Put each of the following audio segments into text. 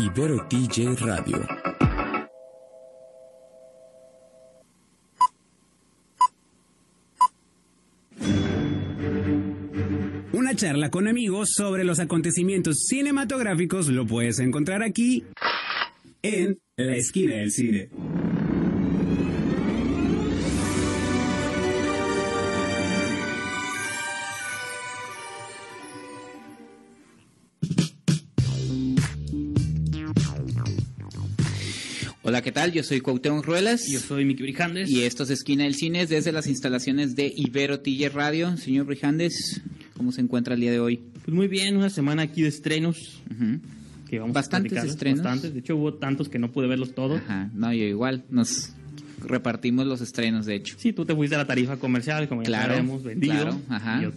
Ibero TJ Radio. Una charla con amigos sobre los acontecimientos cinematográficos lo puedes encontrar aquí en la esquina del cine. Hola, ¿qué tal? Yo soy Cuauhtémoc Ruelas. Yo soy Miki Brijandes. Y esto es Esquina del Cine desde las instalaciones de Ibero Tiller Radio. Señor Brijandes, ¿cómo se encuentra el día de hoy? Pues muy bien, una semana aquí de estrenos. Que vamos Bastantes a estrenos. Bastantes. De hecho, hubo tantos que no pude verlos todos. Ajá, no, yo igual. Nos repartimos los estrenos, de hecho. Sí, tú te fuiste a la tarifa comercial, como ya Claro, sabemos, vendido. claro, ajá. Yo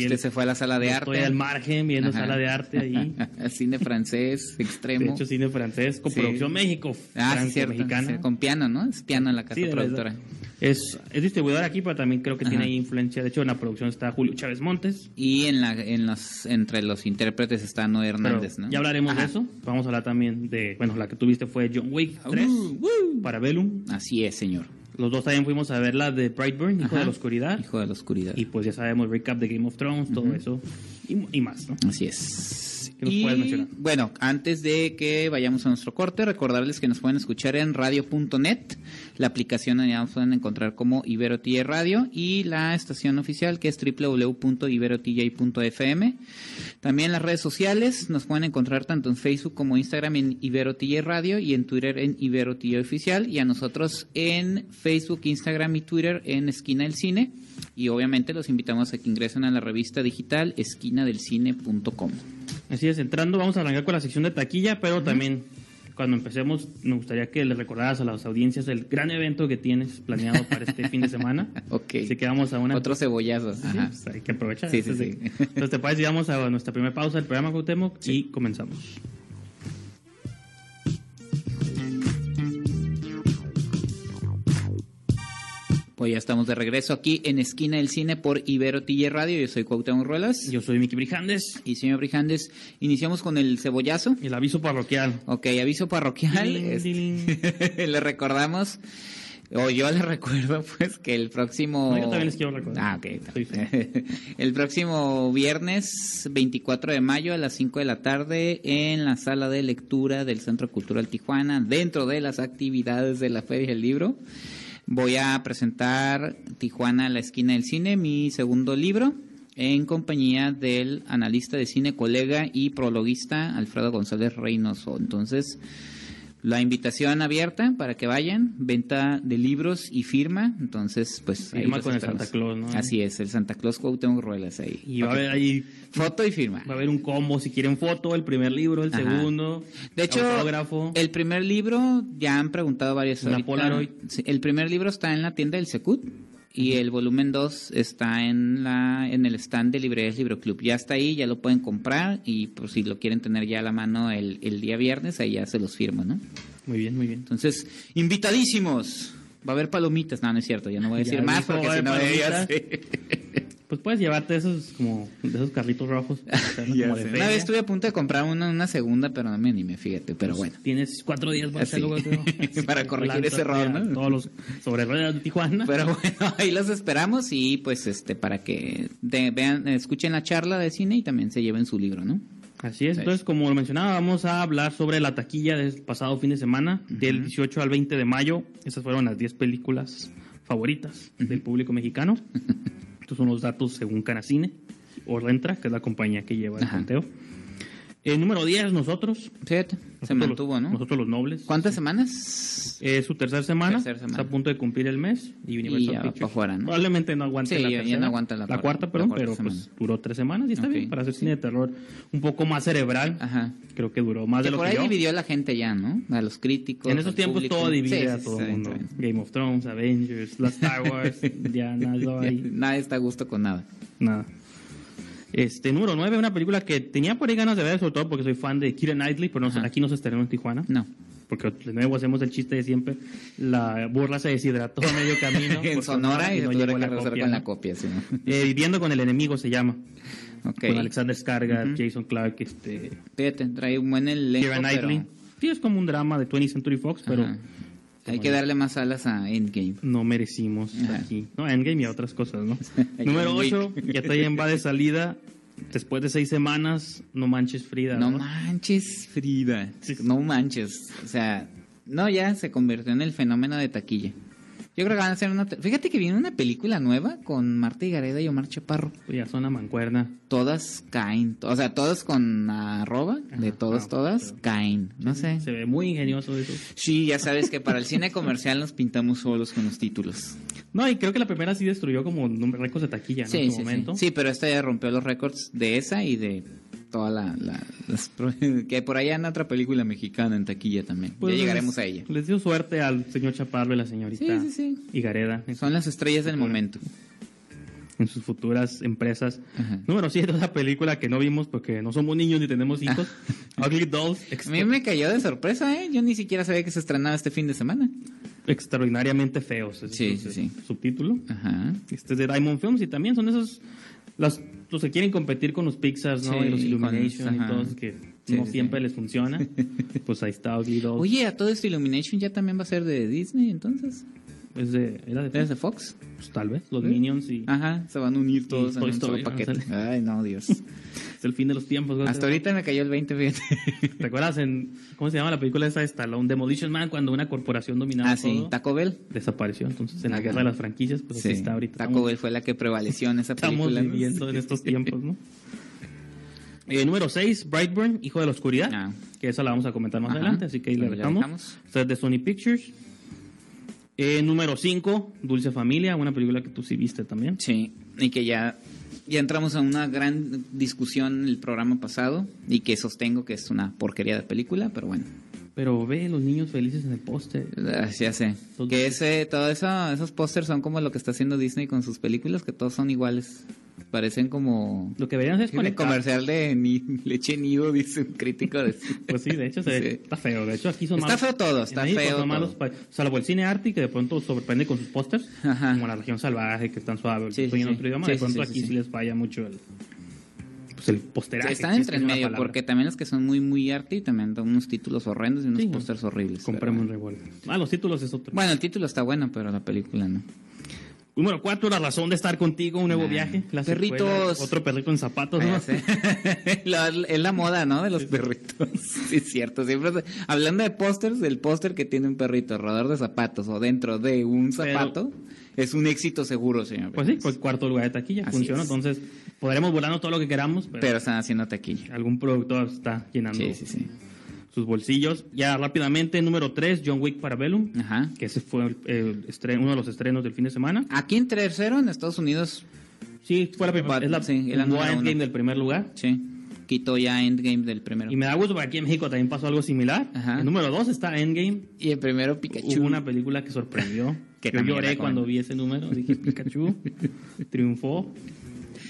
Y usted se fue a la sala de arte. Estoy al margen viendo Ajá. sala de arte ahí. Cine francés, De extremo. hecho, cine francés, con Sí. producción México, ah, sí, cierto. mexicana. sí, con piano, ¿no? Es piano en la casa de productora. Es, es distribuidor aquí, pero también creo que tiene Ajá. ahí influencia. De hecho, en la producción está Julio Chávez Montes. Y en la, en los, entre los intérpretes está Noé Pero Hernández, ¿no? Ya hablaremos Ajá. de eso. Vamos a hablar también de. Bueno, la que tuviste fue John Wick 3 Uh, para Bellum. Así es, señor. Los dos también fuimos a ver la de Brightburn, Hijo Ajá. de la Oscuridad. Hijo de la oscuridad. Y pues ya sabemos, recap de Game of Thrones, todo eso. Y, y más, ¿no? Así es. Bueno, antes de que vayamos a nuestro corte, recordarles que nos pueden escuchar en radio.net, la aplicación donde nos pueden encontrar como Ibero TJ Radio y la estación oficial que es www.iberotj.fm. También las redes sociales nos pueden encontrar tanto en Facebook como Instagram en Ibero TJ Radio y en Twitter en Ibero TJ Oficial y a nosotros en Facebook, Instagram y Twitter en Esquina del Cine. Y obviamente los invitamos a que ingresen a la revista digital esquinadelcine.com. Así es, entrando, vamos a arrancar con la sección de taquilla, pero también cuando empecemos, me gustaría que le recordaras a las audiencias el gran evento que tienes planeado para este fin de semana. Ok. Así que vamos a una. Otros cebollazos. Sí, Ajá. pues hay que aprovechar. Sí, sí, antes sí. Entonces, ¿te parece? Vamos a nuestra primera pausa del programa, Cuauhtémoc, y comenzamos. Pues ya estamos de regreso aquí en Esquina del Cine por Ibero TJ Radio. Yo soy Cuauhtémoc Ruelas. Yo soy Miki Brijandes. Y señor Brijandes, iniciamos con el cebollazo. El aviso parroquial. Ok, aviso parroquial. Diling, Este, le recordamos, o yo le recuerdo, pues, que el próximo... No, yo también les quiero recordar. Ah, ok. el próximo viernes 24 de mayo a las 5 de la tarde en la sala de lectura del Centro Cultural Tijuana, dentro de las actividades de la Feria del Libro. Voy a presentar Tijuana, la esquina del cine, mi segundo libro, en compañía del analista de cine, colega y prologuista Alfredo González Reynoso. Entonces, la invitación abierta para que vayan, venta de libros y firma. Entonces, pues. ahí Firma los con el. Santa Claus, ¿no? Así es, el Santa Claus Cuauhtémoc Ruelas ahí. Y va a haber ahí Foto y firma. Va a haber un combo, si quieren foto, el primer libro, el Ajá. segundo. De hecho, autógrafo. el primer libro, ya han preguntado varios Una ahorita. Polaroid. El primer libro está en la tienda del Secut y el volumen 2 está en la en el stand de Librerías Libro Club. Ya está ahí, ya lo pueden comprar y por si lo quieren tener ya a la mano el, el día viernes, ahí ya se los firmo, ¿no? Muy bien, muy bien. Entonces, invitadísimos. Va a haber palomitas. No, no es cierto, ya no voy a decir más porque si no Pues puedes llevarte esos como de esos carritos rojos. Como de. Una vez estuve a punto de comprar una, una segunda, pero no me animé, fíjate, pero bueno. Tienes cuatro días para hacerlo, Para corregir ese error, ¿no? Todos los sobre ruedas de Tijuana. Pero bueno, ahí los esperamos y pues este para que de- vean, escuchen la charla de cine y también se lleven su libro, ¿no? Así es. Entonces, como lo mencionaba, vamos a hablar sobre la taquilla del pasado fin de semana, del 18 al 20 de mayo. Esas fueron las 10 películas favoritas del público mexicano. Estos son los datos según Canacine o Rentra, que es la compañía que lleva el Ajá. conteo. El número 10, nosotros. Fíjate, se Nosotros mantuvo, los- ¿no? Nosotros los nobles. ¿Cuántas semanas? Es su tercera semana, Tercera semana. Está a punto de cumplir el mes. Y Universal Y ya va Pictures pa' fuera, ¿no? Probablemente no aguante Sí, la ya- ya tercera. no aguanta la cuarta- cuarta, la perdón, cuarta pero pues duró tres semanas y está Ok. bien para hacer cine de terror un poco más cerebral. Ajá. Creo que duró más Que de lo por que ahí yo. dividió a la gente ya, ¿no? A los críticos. En esos tiempos público. todo divide Sí, a sí, todo sí, el mundo. Game of Thrones, Avengers, las Star Wars, ya nada. Nadie está a gusto con nada. Nada. Este, número 9, una película que tenía por ahí ganas de ver, sobre todo porque soy fan de Keira Knightley, pero no, aquí no se estrenó en Tijuana. No. Porque de nuevo hacemos el chiste de siempre. La burla se deshidrató a medio camino. en Sonora y, no llegó la copia, con ¿no? la copia, sí. ¿no? Eh, Viviendo con el enemigo se llama. Ok. Con Alexander Skarsgård, Ujú. Jason Clark, este, Fíjate, trae un buen elenco, Keira Knightley. Sí, es como un drama de 20th Century Fox, pero Ajá. Hay que darle más alas a Endgame. no merecimos Ajá. aquí. No, Endgame y a otras cosas, ¿no? Número Wick. 8, ya también va de salida. Después de seis semanas, no manches Frida. No ¿no? manches, Frida. Sí. No manches. O sea, no, ya se convirtió en el fenómeno de taquilla. Yo creo que van a hacer una... te- Fíjate que viene una película nueva con Marta Gareda y Omar Chaparro. Ya son a mancuerna. Todas caen. O sea, todas con arroba. De todas, ah, todas pero- caen. No sé. Se ve muy ingenioso eso. Sí, ya sabes que para el cine comercial nos pintamos solos con los títulos. No, y creo que la primera sí destruyó como récords de taquilla, ¿no? Sí, en su sí, sí. momento. Sí, pero esta ya rompió los récords de esa y de toda la... la- las pro- que por allá anda otra película mexicana en taquilla también. Pues ya llegaremos a ella. Les dio suerte al señor Chaparro y la señorita Sí, sí, sí. Higareda en, Son las estrellas del momento. en sus futuras empresas. Ajá. Número 7, una película que no vimos porque no somos niños ni tenemos hijos. Ugly Dolls, A mí me cayó de sorpresa, ¿eh? Yo ni siquiera sabía que se estrenaba este fin de semana. extraordinariamente feos. Sí, sí, sí. Subtítulo. Ajá. Este es de Diamond Films y también son esos las, los que quieren competir con los Pixars, ¿no? Sí, y los con- Illumination y todos que Sí, no sí, siempre les funciona. pues ahí está Dolls. Oye, a todo esto Illumination ya también va a ser de Disney, entonces. Es de, era de ¿Es de Fox? Pues, tal vez, los ¿Sí? Minions y Ajá, se van a unir todos en un solo paquete. Ay, no, Dios. es el fin de los tiempos. Hasta ahorita me cayó el 20, fíjate. ¿Te acuerdas en, cómo se llama la película esa de Stallone, Demolition Man, cuando una corporación dominaba Ah, sí, todo? Taco Bell. Desapareció, entonces en la guerra de las franquicias, pues así Sí, está ahorita. Taco Estamos- Bell fue la que prevaleció en esa Estamos película. ¿no? viviendo en estos tiempos, ¿no? Eh, número 6, Brightburn, Hijo de la Oscuridad, Ah. que esa la vamos a comentar más Ajá. adelante, así que ahí la Ahí la dejamos. dejamos. Esta es de Sony Pictures. Eh, número 5, Dulce Familia, una película que tú sí viste también. Sí, y que ya, ya entramos a una gran discusión en el programa pasado y que sostengo que es una porquería de película, pero bueno, Pero ve los niños felices en el póster. ah, ya sé. Que ese, todo eso, esos pósters son como lo que está haciendo Disney con sus películas, que todos son iguales. Parecen como Lo que hacer es conectar. comercial de ni- leche nido, dice un crítico de Pues sí, de hecho se Sí. está feo. De hecho aquí son Está malos. feo todo, está México feo son malos todo. salvo el cine arte que de pronto sorprende con sus pósters, como la región salvaje que están suaves, Sí, sí, sí. idioma, de pronto aquí sí. les falla mucho el pues el posteraje. Están entre en medio, porque también los que son muy, muy arte y también dan unos títulos horrendos y unos Sí. pósters horribles. compremos un pero- revuelto. Ah, los títulos es otro. Bueno, el título está bueno, pero la película no. Número cuatro, la razón de estar contigo, un nuevo Ah, viaje. La perritos. otro perrito en zapatos, ¿no? Ah. La- es la moda, ¿no? De los perritos. Sí, es cierto. Siempre hablando de pósters, el póster que tiene un perrito alrededor de zapatos o dentro de un Pero- zapato es un éxito seguro, señor. Pues sí, pues cuarto lugar de taquilla, Así funciona. es. Entonces, podremos volarnos todo lo que queramos, pero, Pero están haciendo taquilla. algún productor está llenando Sí, sí, sí. Sus bolsillos. Ya rápidamente, número 3, John Wick Parabellum, Ajá. que ese fue el, el estreno- uno de los estrenos del fin de semana. Aquí en tercero, en Estados Unidos, Sí, fue la primera, es la, sí, número Endgame del primer lugar. sí, quitó ya Endgame del primero. Y me da gusto porque aquí en México también pasó algo similar. Ajá. El número 2 está Endgame. Y el primero Pikachu. Hubo una película que sorprendió. Que Yo lloré cuando vi ese número. Dije, Pikachu triunfó.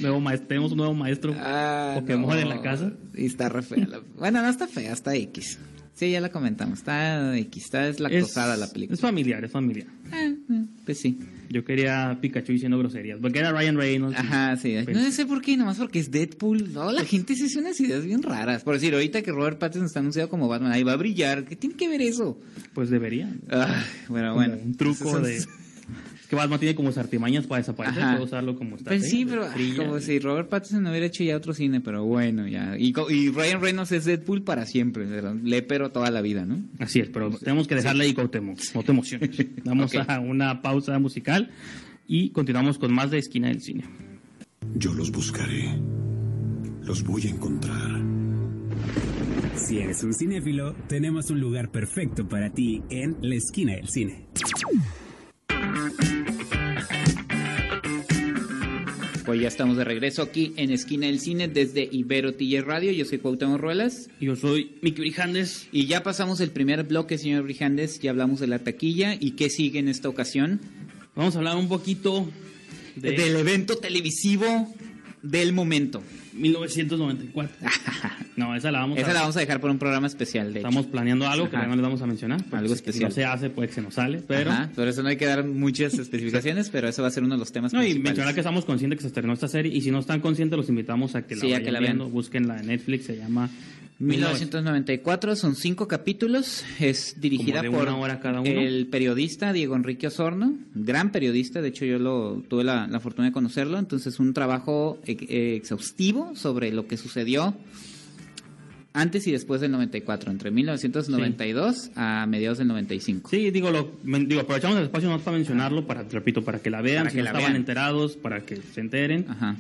Nuevo maestro, tenemos un nuevo maestro Ah, Pokémon no. en la casa. Y está re fea. la- Bueno, no está fea, está X. Sí, ya la comentamos. Está X, está es lactosada es, la película. Es familiar, es familiar. Eh, eh, pues sí. Yo quería Pikachu diciendo groserías. Porque era Ryan Reynolds. Ajá, sí. Pero- No sé por qué, nomás porque es Deadpool. No, la gente se hace unas ideas bien raras. Por decir, ahorita que Robert Pattinson está anunciado como Batman, ahí va a brillar. ¿Qué tiene que ver eso? Pues debería. Ah, bueno, Como bueno. un truco de. Entonces, que Batman tiene como artimañas para desaparecer. Ajá. Puede usarlo como está. Pues sí, pero ah, como si Robert Pattinson hubiera hecho ya otro cine, pero bueno, ya. Y, Ryan Reynolds es Deadpool para siempre, ¿verdad? Lepero toda la vida, ¿no? Así es, pero tenemos que dejarle ahí Cuauhtémoc. No te emociones. Vamos a una pausa musical y continuamos con más de Esquina del Cine. Yo los buscaré. Los voy a encontrar. Si eres un cinéfilo, tenemos un lugar perfecto para ti en la esquina del cine. Pues ya estamos de regreso aquí en Esquina del Cine desde Ibero TJ Radio. Yo soy Cuauhtémoc Ruelas. Y Yo soy Miki Brijandes. Y ya pasamos el primer bloque, señor Brijandes. Ya hablamos de la taquilla. ¿Y qué sigue en esta ocasión? Vamos a hablar un poquito de Del evento televisivo del momento. 1994. No, esa la vamos Esa a... la vamos a dejar por un programa especial, de hecho. Estamos planeando algo que Ajá. no les vamos a mencionar. Algo si especial. no se hace, puede que se nos sale. Pero... Ajá, por eso no hay que dar muchas especificaciones, pero eso va a ser uno de los temas No, y mencionar que estamos conscientes que se estrenó esta serie y si no están conscientes los invitamos a que la Sí, a vayan que la viendo, vean. búsquenla en Netflix, se llama 1994 son cinco capítulos. Es dirigida por una hora cada uno. el periodista Diego Enrique Osorno, gran periodista. De hecho, yo lo tuve la, la fortuna de conocerlo. Entonces, un trabajo exhaustivo sobre lo que sucedió antes y después del 94, entre 1992 a mediados del 95. Sí, digo, lo, digo aprovechamos el espacio no para mencionarlo, para, repito, para que la vean, Para si que no la estaban vean. enterados, para que se enteren. Ajá.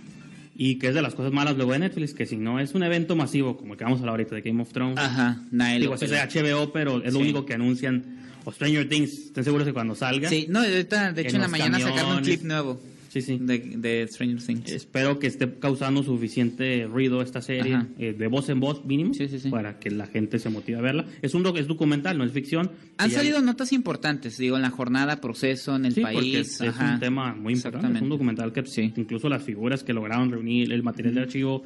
Y que es de las cosas malas luego de Netflix, que si no es un evento masivo, como el que vamos a hablar ahorita de Game of Thrones, Ajá. Nadie digo, es de HBO, pero es lo Sí. único que anuncian. O Stranger Things, estén seguros que cuando salga. Sí, no, ahorita, de hecho, En en la mañana sacaron un camiones. clip nuevo Sí, sí. de, de Stranger Things. Espero que esté causando suficiente ruido esta serie, eh, de voz en voz mínimo, Sí, sí, sí. para que la gente se motive a verla. Es un es documental, no es ficción. Han salido notas importantes, digo, en la jornada, proceso, en el Sí, porque país. es, es un tema muy importante. Es un documental que Sí. incluso las figuras que lograron reunir, el material de archivo.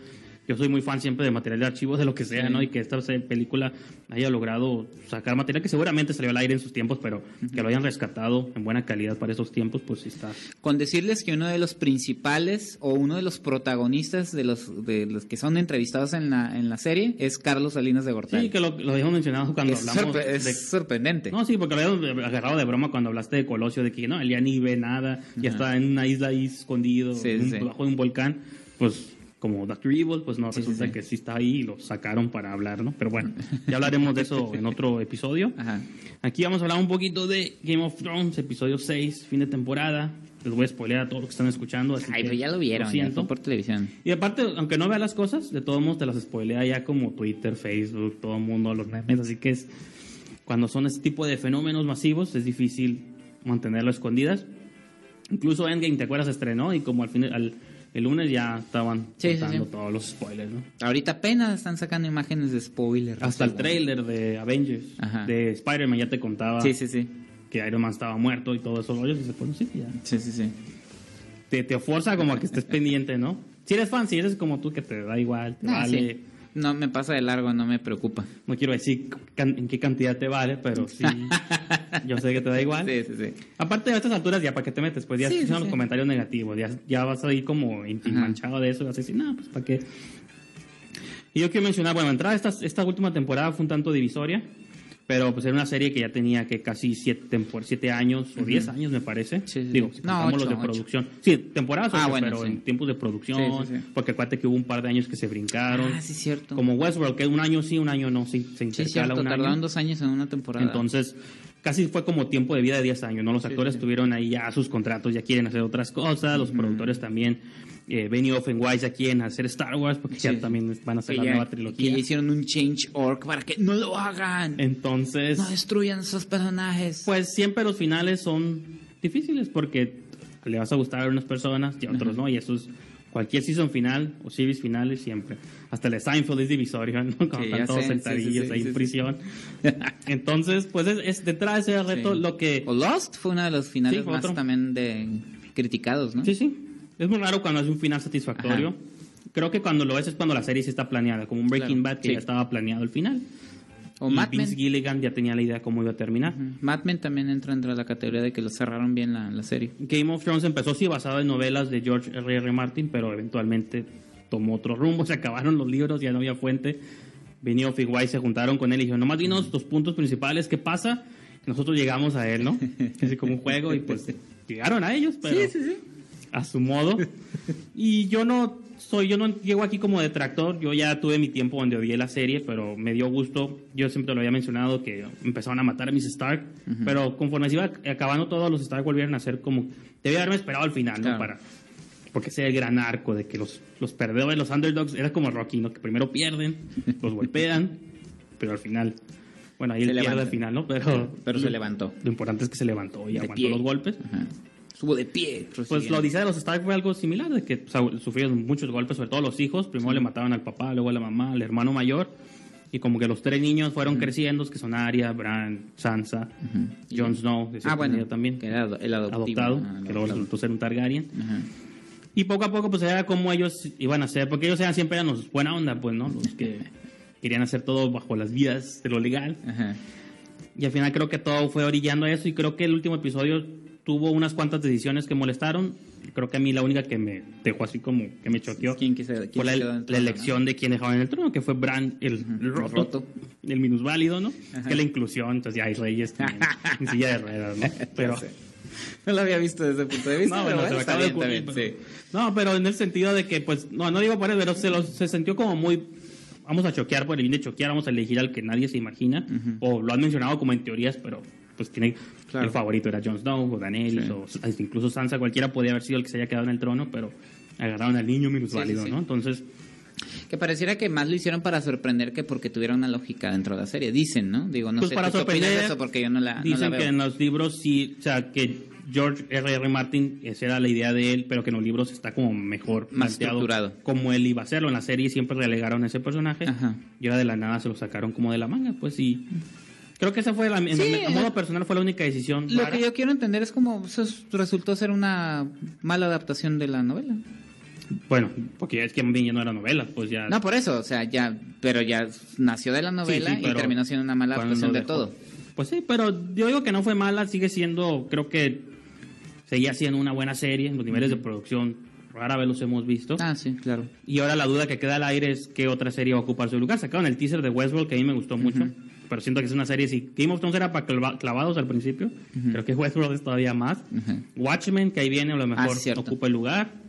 Yo soy muy fan siempre de material de archivo, de lo que sea. ¿no? Y que esta película haya logrado sacar material que seguramente salió al aire en sus tiempos, pero que lo hayan rescatado en buena calidad para esos tiempos, pues sí está. Con decirles que uno de los principales o uno de los protagonistas de los de los que son entrevistados en la, en la serie es Carlos Salinas de Gortari. Sí, que lo, lo habíamos mencionado cuando es, hablamos sorpre- es de sorprendente. No, sí, porque lo habíamos agarrado de broma cuando hablaste de Colosio, de que no, él ya ni ve nada, ya Ajá. está en una isla ahí escondido, Sí, un- sí. bajo de un volcán, pues como Doctor Evil, pues no, Sí, resulta sí. que sí está ahí y lo sacaron para hablar, ¿no? Pero bueno, ya hablaremos de eso en otro episodio. Ajá. Aquí vamos a hablar un poquito de Game of Thrones, episodio 6, fin de temporada. Les voy a spoilear a todos los que están escuchando. así Ay, que pero ya lo vieron, ya siento. fue por televisión. Y aparte, aunque no vea las cosas, de todos modos te las spoilea ya como Twitter, Facebook, todo el mundo, los memes. Así que es cuando son este tipo de fenómenos masivos, es difícil mantenerlo escondidas. Incluso Endgame, ¿te acuerdas? Estrenó y como al fin, al, el lunes ya estaban Sí, sí, sí. todos los spoilers, ¿no? Ahorita apenas están sacando imágenes de spoiler. Hasta el trailer de Avengers, Ajá. de Spider-Man ya te contaba Sí, sí, sí. que Iron Man estaba muerto y todo eso. rollos, Y dices, pues sí, ya. Sí, sí, sí. Te, te fuerza como a que estés pendiente, ¿no? Si eres fan, si eres como tú que te da igual, te Ah, vale. No me pasa de largo, no me preocupa. No quiero decir en qué cantidad te vale, pero sí. yo sé que te da igual. Sí, sí, sí. Aparte de estas alturas, ya para qué te metes, pues ya Sí, escuchan sí, los sí. comentarios negativos, ya, ya vas a ir como manchado de eso y vas a decir, no, pues para qué. Y yo quiero mencionar, bueno, entrada esta, esta última temporada fue un tanto divisoria, pero pues era una serie que ya tenía que casi siete, siete años o diez años, me parece. Sí, sí, Digo, sí. si No, contamos ocho, los de ocho. producción. Sí, temporadas, Ah, bueno, pero sí. en tiempos de producción, Sí, sí, sí. porque acuérdate que hubo un par de años que se brincaron. Ah, sí, cierto. Como Westworld, que un año sí, un año no, se, se Sí, intercala cierto. un año. Tardaron dos años en una temporada. Entonces, casi fue como tiempo de vida de 10 años, ¿no? Los actores tuvieron ahí ya sus contratos, ya quieren hacer otras cosas, los productores también, eh, Benioff and Weiss ya quieren hacer Star Wars, porque Sí. ya también van a hacer que la ya, nueva que trilogía. ya hicieron un change org para que no lo hagan. Entonces, No destruyan esos personajes. pues siempre los finales son difíciles, porque le vas a gustar a unas personas y a otros no, y eso es cualquier season final o series finales siempre. Hasta el Seinfeld es divisorio, ¿no? Cuando Sí, están todos sé, sentadillos sí, sí, ahí en prisión. Entonces, pues es, es detrás de ese reto lo que... O Lost fue uno de los finales más otro. también de criticados, ¿no? Sí, sí. Es muy raro cuando es un final satisfactorio. Ajá. Creo que cuando lo ves es cuando la serie sí está planeada, como un Breaking Claro, Bad que ya estaba planeado el final. O y Mad Vince Men. Gilligan ya tenía la idea cómo iba a terminar. Mad Men también entra entre la categoría de que lo cerraron bien la, la serie. Game of Thrones empezó sí basado en novelas de George R. R. Martin, pero eventualmente tomó otro rumbo, se acabaron los libros, ya no había fuente. Benioff y Weiss se juntaron con él y dijeron, nomás dinos tus puntos principales, ¿qué pasa? Nosotros llegamos a él, ¿no? Así como un juego y pues llegaron a ellos, pero a su modo. Y yo no soy, yo no llego aquí como detractor, yo ya tuve mi tiempo donde odié la serie, pero me dio gusto. Yo siempre lo había mencionado que empezaron a matar a mis Stark, pero conforme se iba acabando todo, los Stark volvieron a ser como, debía haberme esperado al final, ¿no? Para, porque ese el gran arco de que los, los perdedores, los underdogs, era como Rocky, ¿no? Que primero pierden, los golpean, pero al final, bueno, ahí Se él pierde levanta. al final, ¿no? Pero, Pero se levantó. Lo importante es que se levantó y De aguantó pie. los golpes. Ajá. Estuvo de pie. Pues prosiguiendo. la odisea de los Stark fue algo similar, de que o sea, sufrieron muchos golpes, sobre todo los hijos. Primero le mataban al papá, luego a la mamá, al hermano mayor. Y como que los tres niños fueron creciendo, que son Arya, Bran, Sansa, Jon Snow, de Ah, bueno. también, Que era el adoptivo. adoptado, Ah, que luego resultó ser un Targaryen. Ajá. Y poco a poco pues era como ellos iban a hacer, porque ellos eran siempre eran los buena onda, pues, ¿no? Los que querían hacer todo bajo las vías de lo legal. Y al final creo que todo fue orillando a eso y creo que el último episodio tuvo unas cuantas decisiones que molestaron. Creo que a mí la única que me dejó así como que me choqueó ¿Quién quise- quién fue la, la trono, elección de quien dejaba en el trono, que fue Bran, el, el roto, roto. el minusválido, ¿no? Que la inclusión, entonces ya hay reyes en, en silla de ruedas, ¿no? Pero, No lo había visto desde ese punto de vista. no, pero bueno, se bien, ocurrir, pero- No, pero en el sentido de que, pues, no, no digo por eso, pero se, lo- se sintió como muy. Vamos a choquear por el bien de choquear, vamos a elegir al que nadie se imagina. O lo han mencionado como en teorías, pero pues tiene. Claro. El favorito era Jon Snow o Daenerys Sí. o incluso Sansa, cualquiera podía haber sido el que se haya quedado en el trono, pero agarraron al niño minusválido, Sí, sí, sí. ¿no? Entonces, Que pareciera que más lo hicieron para sorprender que porque tuviera una lógica dentro de la serie. Dicen, ¿no? Digo, no pues sé para ¿tú qué opinas sorprender, de eso porque yo no la, no la dicen veo. que en los libros sí, o sea, que George R. R. Martin, esa era la idea de él, pero que en los libros está como mejor Más planteado estructurado. como él iba a hacerlo. En la serie siempre relegaron a ese personaje Ajá. y ahora de la nada se lo sacaron como de la manga, pues sí. Creo que esa fue, la, en- Sí, a modo personal, fue la única decisión. Lo que yo quiero entender es eso es- resultó ser una mala adaptación de la novela. Bueno, porque es que bien ya no era novela, pues ya. No, por eso, o sea, ya, pero ya nació de la novela Sí, sí, y terminó siendo una mala adaptación de todo. Pues sí, pero yo digo que no fue mala, sigue siendo, creo que seguía siendo una buena serie, los niveles de producción rara vez los hemos visto. Ah, sí, claro. Y ahora la duda que queda al aire es qué otra serie va a ocupar su lugar. Sacaron el teaser de Westworld que a mí me gustó mucho, pero siento que es una serie, si Game of Thrones era para clava- clavados al principio, creo que Westworld es todavía más. Watchmen, que ahí viene, a lo mejor Ah, ocupa el lugar.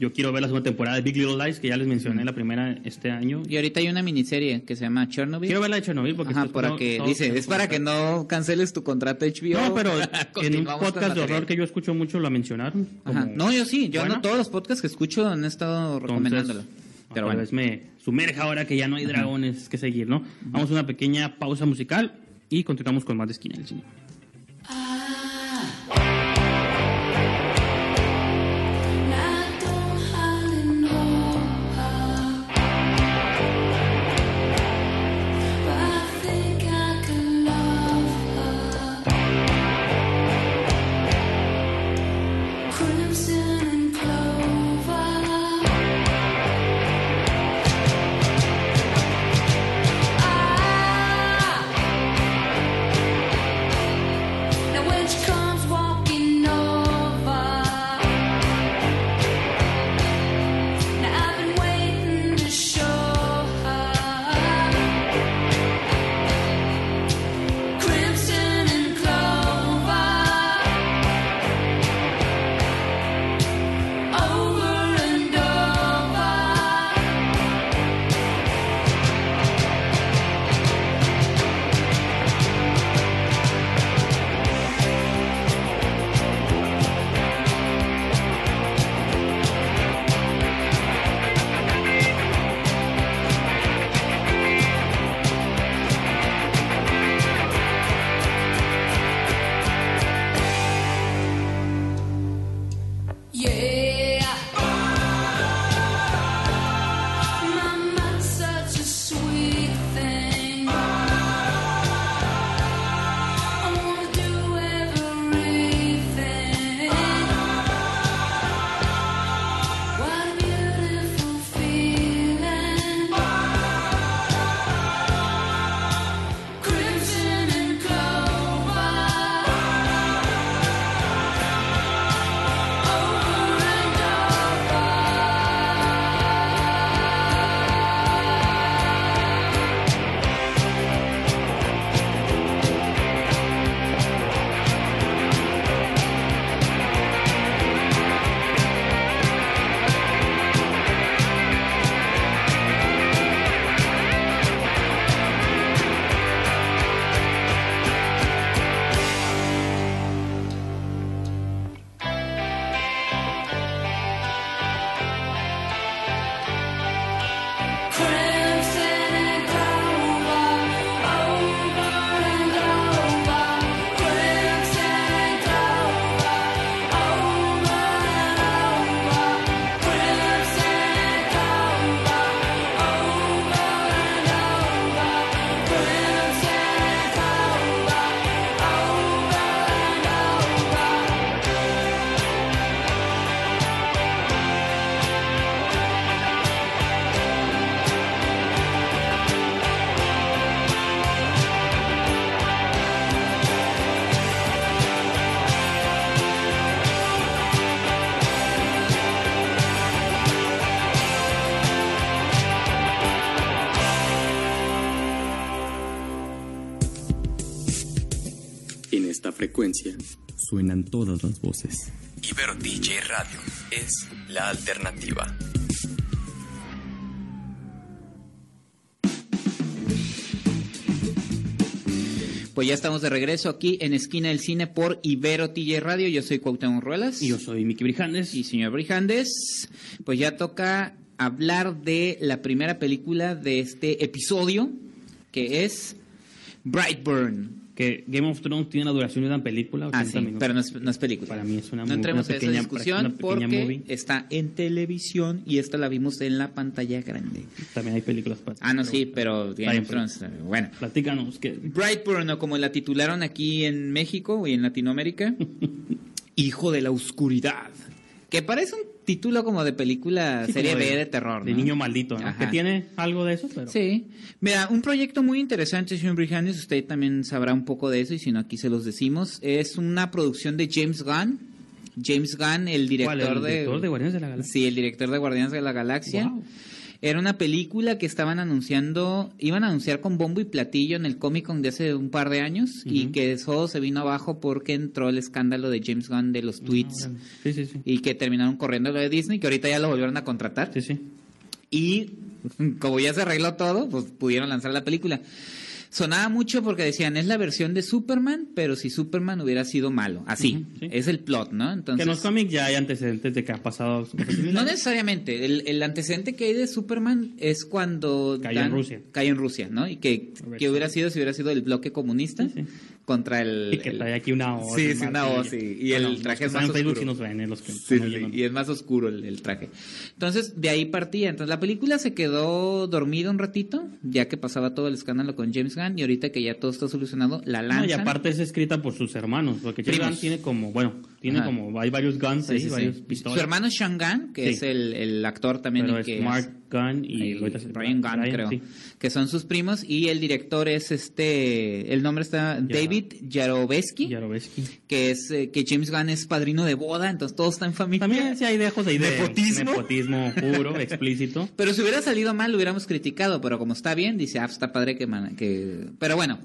Yo quiero ver la segunda temporada de Big Little Lies, que ya les mencioné la primera este año. Y ahorita hay una miniserie que se llama Chernobyl. Quiero ver la de Chernobyl porque Ajá, para que, dice, es para que no canceles tu contrato HBO. No, pero en un podcast de horror que yo escucho mucho lo mencionaron. Ajá. No, yo sí, yo no todos los podcasts que escucho han estado recomendándolo. Entonces, Pero bueno. me sumerja ahora que ya no hay dragones que seguir, ¿no? Vamos a una pequeña pausa musical y continuamos con más de Esquina del Cine. Frecuencia suenan todas las voces. Ibero DJ Radio es la alternativa. Pues ya estamos de regreso aquí en Esquina del Cine por Ibero TJ Radio. Yo soy Cuauhtémoc Ruelas. Y yo soy Miki Brijandes. Y señor Brijandes, pues ya toca hablar de la primera película de este episodio, que es Brightburn. Que Game of Thrones tiene una duración de una película, 80 Ah, sí, minutos. pero no es, no es película. Para mí es una No muy- entremos en esa discusión porque movie. está en televisión y esta la vimos en la pantalla grande. También hay películas para Ah, no, pero- sí, pero Game of Thrones, eh, bueno. Platícanos, que Brightburn, o como la titularon aquí en México y en Latinoamérica, Hijo de la Oscuridad. Que parece un título como de película Sí, serie B de terror. De ¿no? niño maldito, ¿no? Que tiene algo de eso, pero... Sí. Mira, un proyecto muy interesante, señor Brijandes, usted también sabrá un poco de eso, y si no, aquí se los decimos. Es una producción de James Gunn. James Gunn, el director, ¿Cuál, el de... director de Guardianes de la Galaxia? Sí, el director de Guardianes de la Galaxia. Wow. Era una película que estaban anunciando, iban a anunciar con bombo y platillo en el Comic Con de hace un par de años y que eso se vino abajo porque entró el escándalo de James Gunn de los tweets Ah, Sí, sí, sí. y que terminaron corriendo lo de Disney, que ahorita ya lo volvieron a contratar. Sí, sí. Y como ya se arregló todo, pues pudieron lanzar la película. Sonaba mucho porque decían, es la versión de Superman, pero si Superman hubiera sido malo. Así, sí. es el plot, ¿no? que Entonces, en los cómics ya hay antecedentes de que ha pasado no necesariamente. El, el antecedente que hay de Superman es cuando Cayó en Rusia. cayó en Rusia, ¿no? Y que, que hubiera sido si hubiera sido el bloque comunista Sí, sí. Contra el... Y que el- trae aquí una O. Sí, sí, una. O, sí. Y Bueno, el traje es más oscuro. sí nos ven, ¿eh? los que Sí, están sí, oyendo. y es más oscuro el, el traje. Entonces, de ahí partía. Entonces, la película se quedó dormida un ratito, ya que pasaba todo el escándalo con James Gunn, y ahorita que ya todo está solucionado, la lanzan. No, y aparte es escrita por sus hermanos, porque James. Gunn tiene como, bueno, tiene Ajá. como, hay varios guns Sí, ahí, sí, sí. varios pistolas. Su hermano es Sean Gunn, que Sí. es el, el actor también. pero y es que Mark Gunn y y Brian Gunn, creo. sí. Que son sus primos, y el director es este, el nombre está David Yaroveski, Yarovesky. que es eh, que James Gunn es padrino de boda, entonces todo está en familia. También sí hay dejos ahí de ¿Nepotismo? nepotismo puro, explícito. Pero si hubiera salido mal, lo hubiéramos criticado, pero como está bien, dice, ah, está padre que... man- que... Pero bueno,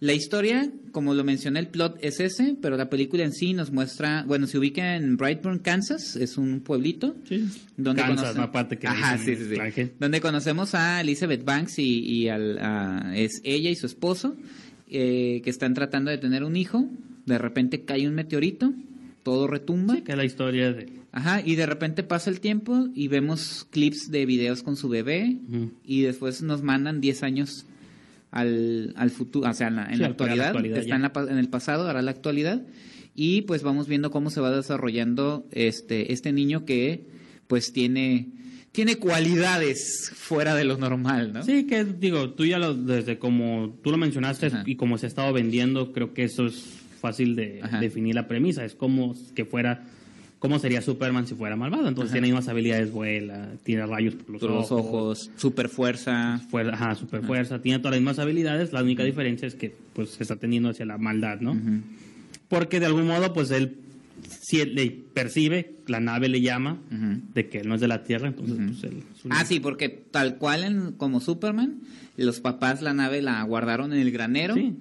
la historia, como lo mencioné, el plot es ese, pero la película en sí nos muestra, bueno, se ubica en Brightburn, Kansas, es un pueblito. Sí. Donde Kansas, no, aparte que Ajá, sí, sí. Donde conocemos a Elizabeth Banks y, y al, a- es ella y su esposo, eh, que están tratando de tener un hijo. De repente cae un meteorito, todo retumba. Sí, que es la historia de... Ajá, y de repente pasa el tiempo y vemos clips de videos con su bebé y después nos mandan 10 años al, al futuro, o sea, en la, en Sí, la la actualidad, actualidad está en, la en el pasado, ahora la actualidad, y pues vamos viendo cómo se va desarrollando este, este niño que pues tiene, tiene cualidades fuera de lo normal, ¿no? Sí, que digo, tú ya lo, desde como tú lo mencionaste Ajá. y como se ha estado vendiendo, creo que eso es fácil de Ajá. definir la premisa. Es como que fuera, cómo sería Superman si fuera malvado. Entonces tiene mismas habilidades, vuela, tiene rayos por los, Por los ojos, super fuerza. fuer- ajá, super fuerza, tiene todas las mismas habilidades. La única diferencia es que pues se está tendiendo hacia la maldad, ¿no? Porque de algún modo, pues él si él le percibe, la nave le llama de que él no es de la Tierra, entonces pues él un- Ah, sí, porque tal cual en- como Superman, los papás la nave la guardaron en el granero. Sí.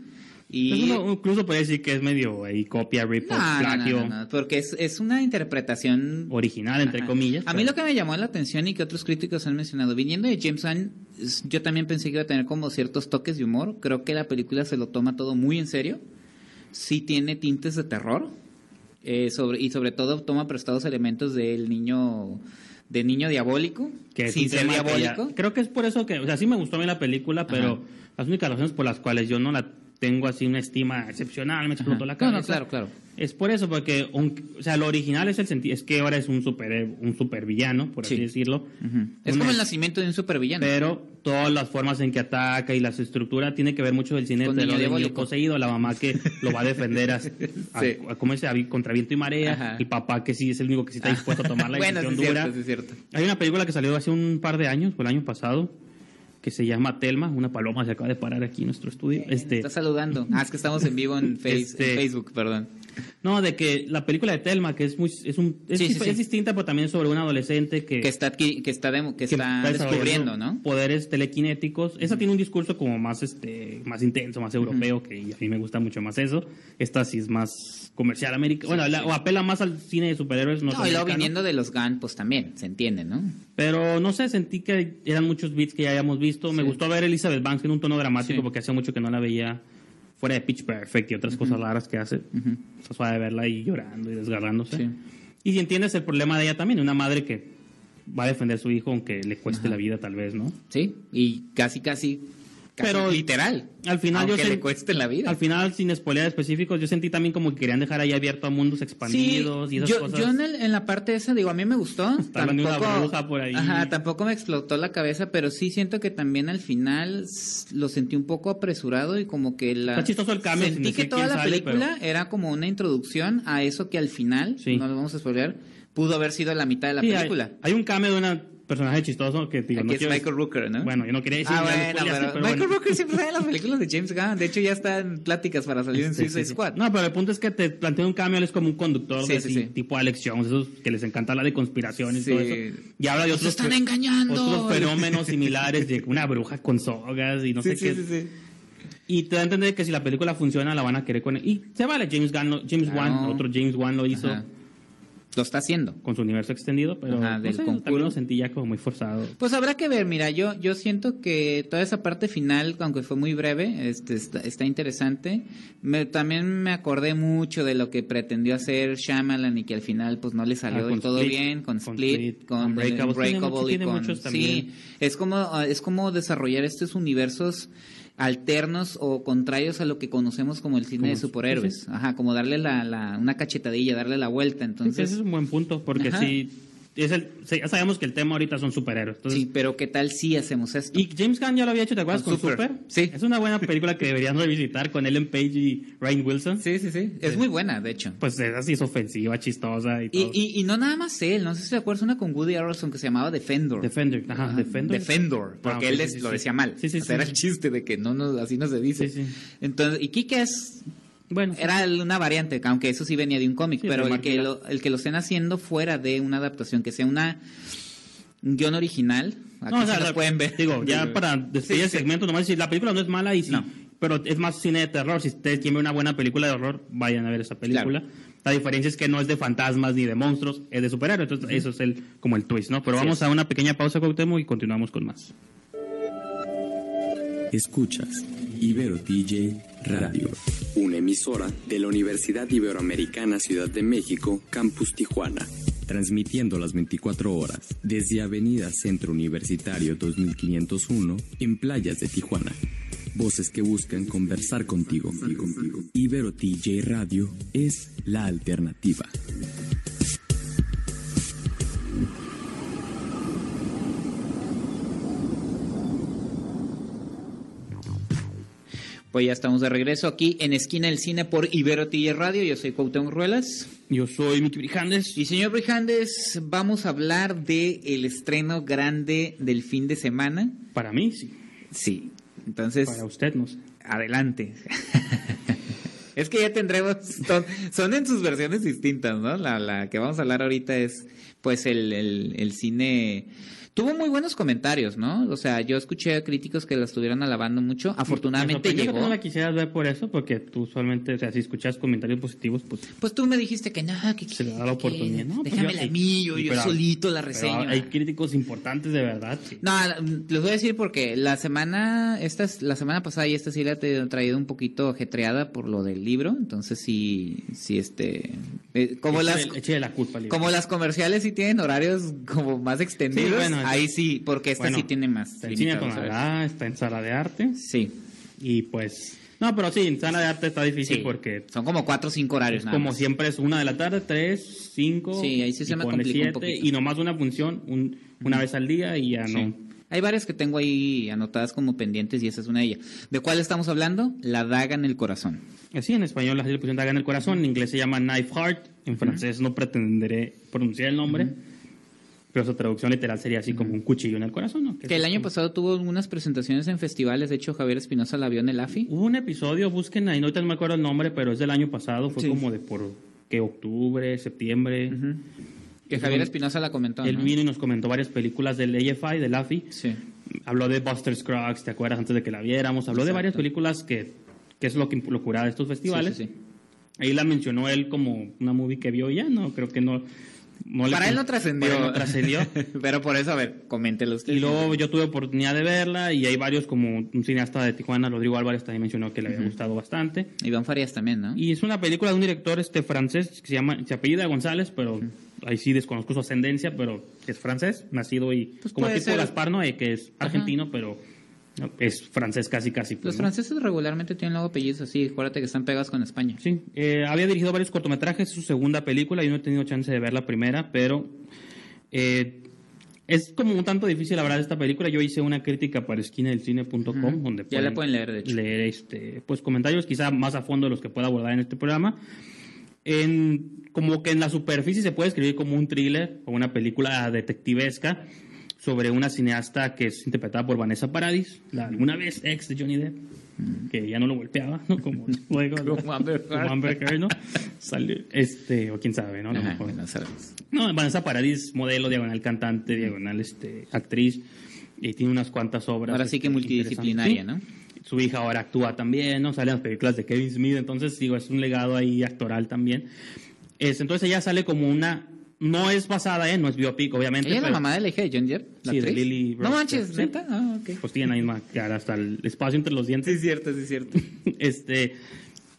Y... Pues uno incluso puede decir que es medio ahí copia, rip No, plagio no, no, porque es, es una interpretación original, entre Ajá. comillas. A mí lo que me llamó la atención y que otros críticos han mencionado, viniendo de James es- yo también pensé que iba a tener como ciertos toques de humor. Creo que la película se lo toma todo muy en serio. Sí tiene tintes de terror. eh, sobre, y sobre todo toma prestados elementos del niño de niño diabólico, que es sin ser ya- diabólico. creo que es por eso que, o sea, sí me gustó a mí la película, pero Ajá. las únicas razones por las cuales yo no la tengo así una estima excepcional, me explotó la No, cabeza. no, claro, claro. Es por eso, porque, un- o sea, lo original es el sentido, es que ahora es un super, un supervillano, por así Sí. decirlo. Es Una- como el nacimiento de un supervillano. Pero todas las formas en que ataca y las estructuras tiene que ver mucho del cine de lo diabólico. poseído, la mamá que lo va a defender a, vi- contra viento y marea, Ajá. el papá que sí es el único que sí está dispuesto a tomar la bueno, decisión es dura. cierto, sí es cierto. Hay una película que salió hace un par de años, o el año pasado, que se llama Telma, una paloma se acaba de parar aquí en nuestro estudio. Este, Está saludando. Ah, es que estamos en vivo en, Face- Este- en Facebook, perdón. No, de que la película de Telma, que es muy es un es, Sí, sí, dif- sí. es distinta, pero también sobre un adolescente que Que está que está, demo- que que está descubriendo, ¿no? Poderes telequinéticos. Esa tiene un discurso como más este más intenso, más europeo, que a mí me gusta mucho más eso. Esta sí es más comercial americano. Bueno, la- o apela más al cine de superhéroes No, y luego viniendo de los Gunn, pues también, se entiende, ¿no? Pero no sé, sentí que eran muchos beats que ya habíamos visto. Me gustó ver Elizabeth Banks en un tono dramático porque hace mucho que no la veía fuera de Pitch Perfect y otras cosas raras que hace. Está suave de verla ahí llorando y desgarrándose. Sí. Y si entiendes el problema de ella también, una madre que va a defender a su hijo aunque le cueste la vida tal vez, ¿no? Sí, y casi, casi, casi Pero literal. al final yo aunque sen- le cueste la vida. Al final, sin spoiler específicos, yo sentí también como que querían dejar ahí abierto a mundos expandidos y esas yo, cosas. yo en, el- en la parte esa, digo, a mí me gustó. Está de una bruja por ahí. Ajá, tampoco me explotó la cabeza, pero sí siento que también al final lo sentí un poco apresurado y como que la... Está chistoso el cambio, Sentí que toda la sale, película era como una introducción a eso que al final, Sí. no lo vamos a spoilear, pudo haber sido la mitad de la Sí, hay- película. Hay, un cambio de un personaje chistoso que digo, Aquí no es quiero- Michael Rooker, ¿no? Bueno, yo no quería decir Ah, bueno, pero Michael bueno. Rooker siempre sale en las películas de James Gunn. De hecho, ya está en pláticas para salir en Sí, Suicide sí, sí. Squad. No, pero el punto es que te plantea un cambio, él es como un conductor Sí, de sí, así, sí. tipo Alex Jones, esos que les encanta hablar de conspiraciones Sí. y todo eso. Y habla de otros, están fe- engañando. otros fenómenos similares de una bruja con sogas y no Sí, sé sí, qué. sí, sí. Y te da a entender que si la película funciona, la van a querer con él. Y se vale, James Gunn, James Claro. Wan, otro James Wan lo hizo Ajá. Lo está haciendo. con su universo extendido, pero Ajá, no del sé, conjuro. también lo sentí ya como muy forzado. Pues habrá que ver, mira, yo, yo siento que toda esa parte final, aunque fue muy breve, este, está, está interesante. Me, también me acordé mucho de lo que pretendió hacer Shyamalan y que al final pues no le salió Ah, del todo Split, bien, con Split, con mucho- y tiene con... Sí, es como, ah, es como desarrollar estos universos alternos o contrarios a lo que conocemos como el cine de superhéroes. Ajá, como darle la, la, una cachetadilla, darle la vuelta. Entonces, Entonces, ese es un buen punto, porque Ajá. sí, es el, ya sabemos que el tema ahorita son superhéroes. Entonces, sí, pero ¿qué tal si hacemos esto? Y James Gunn ya lo había hecho, ¿te acuerdas? Con Super. Super. Sí. Es una buena película que deberían revisitar con Ellen Page y Ryan Wilson. Sí, sí, sí. Es muy buena, de hecho. Pues es así, es ofensiva, chistosa y Y, todo. y, y no nada más él, no sé si te acuerdas una con Woody Harrelson que se llamaba Defender. Defender, ajá, Defender. Defender, porque Ah, ok, él sí, es- sí, lo decía mal. Sí, sí, O sea, era el chiste de que no, no así no se dice. Sí, sí. Entonces, y Kike es Bueno, era una variante, aunque eso sí venía de un cómic, Sí, pero el que, lo, el que lo estén haciendo fuera de una adaptación, que sea una un guion original, aquí no, o sí sea, lo la- pueden ver. Digo, ya para despedir Sí, el sí. segmento, nomás decir, la película no es mala y sí, No. pero es más cine de terror. Si ustedes quieren ver una buena película de horror, vayan a ver esa película. La diferencia es que no es de fantasmas ni de monstruos, es de superhéroes. Entonces, eso es el, como el twist, ¿no? Pero Así vamos es. a una pequeña pausa, Cuauhtémoc, y continuamos con más. Escuchas Ibero DJ Radio. Una emisora de la Universidad Iberoamericana Ciudad de México, Campus Tijuana. Transmitiendo las 24 horas desde Avenida Centro Universitario 2501 en playas de Tijuana. Voces que buscan conversar contigo. Ibero TJ Radio es la alternativa. Pues ya estamos de regreso aquí en Esquina del Cine por Ibero TJ Radio. Yo soy Cuauhtémoc Ruelas. Yo soy Miki Brijandes. Y señor Brijandes, vamos a hablar de el estreno grande del fin de semana. Para mí, sí. Sí, entonces Para usted, no sé. adelante. es que ya tendremos, son, son en sus versiones distintas, ¿no? La, la que vamos a hablar ahorita es, pues, el, el, el cine. Tuvo muy buenos comentarios, ¿no? O sea, yo escuché a críticos que la estuvieran alabando mucho. Afortunadamente que llegó. no la quisieras ver por eso, porque tú usualmente, o sea, si escuchas comentarios positivos, pues Pues tú me dijiste que no, que se le da la oportunidad. No, pues déjamela yo- a mí, yo, yo pero- solito la reseño. hay críticos importantes de verdad. No, les voy a decir porque la semana, esta es- la semana pasada y esta sí la he traído un poquito ajetreada por lo del libro, entonces sí, sí este, eh, como las, la culpa como las comerciales sí tienen horarios como más extendidos, Sí, bueno, ahí sí, porque esta Bueno, sí tiene más. Está en cine está en sala de arte. Sí, Y pues. No, pero sí, en sala de arte está difícil sí, porque. son como cuatro o cinco horarios. nada como más. siempre es una de la tarde, tres, cinco. Sí, ahí sí se me complica un poquito. Y nomás una función, un- una vez al día y ya no. Hay varias que tengo ahí anotadas como pendientes y esa es una de ellas. ¿De cuál estamos hablando? La daga en el corazón. Así en español así le pusieron daga en el corazón, en inglés se llama Knife Heart, en francés no pretenderé pronunciar el nombre, pero su traducción literal sería así como un cuchillo en el corazón, ¿no? Que el año pasado tuvo unas presentaciones en festivales. De hecho, Javier Espinosa la vio en el AFI. Hubo un episodio, busquen ahí, no me acuerdo el nombre, pero es del año pasado, fue Sí. como de por, que octubre, septiembre. Que Javier Espinosa la comentó. Él ¿no? vino y nos comentó varias películas del AFI, del AFI. Sí. Habló de Buster Scruggs, ¿te acuerdas? Antes de que la viéramos. Habló de varias películas que, que es lo que lo curaba de estos festivales. Sí, sí. Ahí la mencionó él como una movie que vio ya, no, creo que no. no Para él no trascendió. no trascendió. Pero por eso, a ver, coméntelo usted. Y luego yo tuve oportunidad de verla y hay varios como un cineasta de Tijuana, Rodrigo Álvarez, también mencionó que le había gustado bastante. Iván Farías también, ¿no? Y es una película de un director este francés que se llama, se apellida González, pero ahí sí desconozco su ascendencia, pero es francés, nacido y Pues como tipo. Gaspar Noé, que es argentino, pero es francés casi casi. pues, Los ¿no? franceses regularmente tienen luego apellidos así. Acuérdate que están pegados con España. Sí, eh, había dirigido varios cortometrajes, es su segunda película, yo no he tenido chance de ver la primera, pero eh, es como un tanto difícil hablar de esta película. Yo hice una crítica para esquinadelcine.com, donde Ya la pueden leer, de hecho. leer este, pues comentarios quizá más a fondo de los que pueda abordar en este programa. En, como que en la superficie se puede escribir como un thriller o una película detectivesca sobre una cineasta que es interpretada por Vanessa Paradis, la alguna vez ex de Johnny Depp, que ya no lo golpeaba, ¿no? Como luego Como Amber Heard. como Amber Heard, ¿no? Salió, este, o quién sabe, ¿no? Ajá, mejor. No, Vanessa Paradis, modelo, diagonal cantante, diagonal este, actriz, y tiene unas cuantas obras. Ahora sí que este, multidisciplinaria, ¿no? Su hija ahora actúa también, ¿no? Sale en las películas de Kevin Smith, entonces, digo, es un legado ahí actoral también. Es, entonces ella sale como una... No es basada en, no es biopic, obviamente. ¿Ella es la mamá de la hija de John Sí, de? Lily No manches. ¿neta? Ah, ok. Pues tiene la misma cara, hasta el espacio entre los dientes. Sí, es cierto, sí, es cierto. Este,